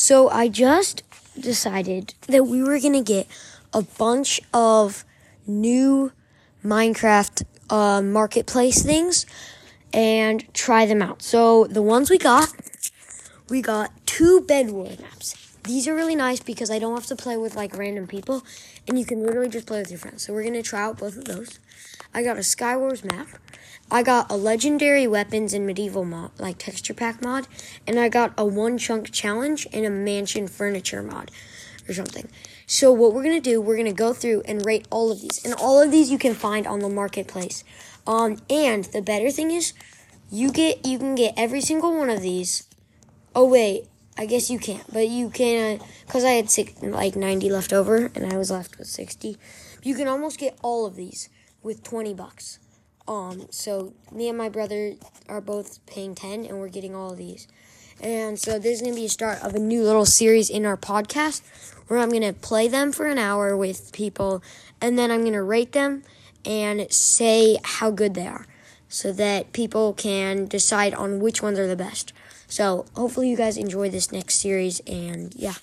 So I just decided that we were gonna get a bunch of new Minecraft uh, marketplace things and try them out. So the ones we got, we got two Bedwars maps. These are really nice because I don't have to play with like random people and you can literally just play with your friends. So we're gonna try out both of those. I got a Skywars map. I got a legendary weapons and medieval mod, like texture pack mod, and I got a one chunk challenge and a mansion furniture mod or something. So what we're gonna do, we're gonna go through and rate all of these, and all of these you can find on the marketplace. Um, and the better thing is, you get you can get every single one of these. Oh wait, I guess you can't, but you can because I had six, like ninety left over, and I was left with sixty. You can almost get all of these with twenty bucks. Um, so me and my brother are both paying ten, and we're getting all of these. And so this is gonna be a start of a new little series in our podcast where I'm gonna play them for an hour with people, and then I'm gonna rate them and say how good they are, so that people can decide on which ones are the best. So hopefully you guys enjoy this next series, and yeah.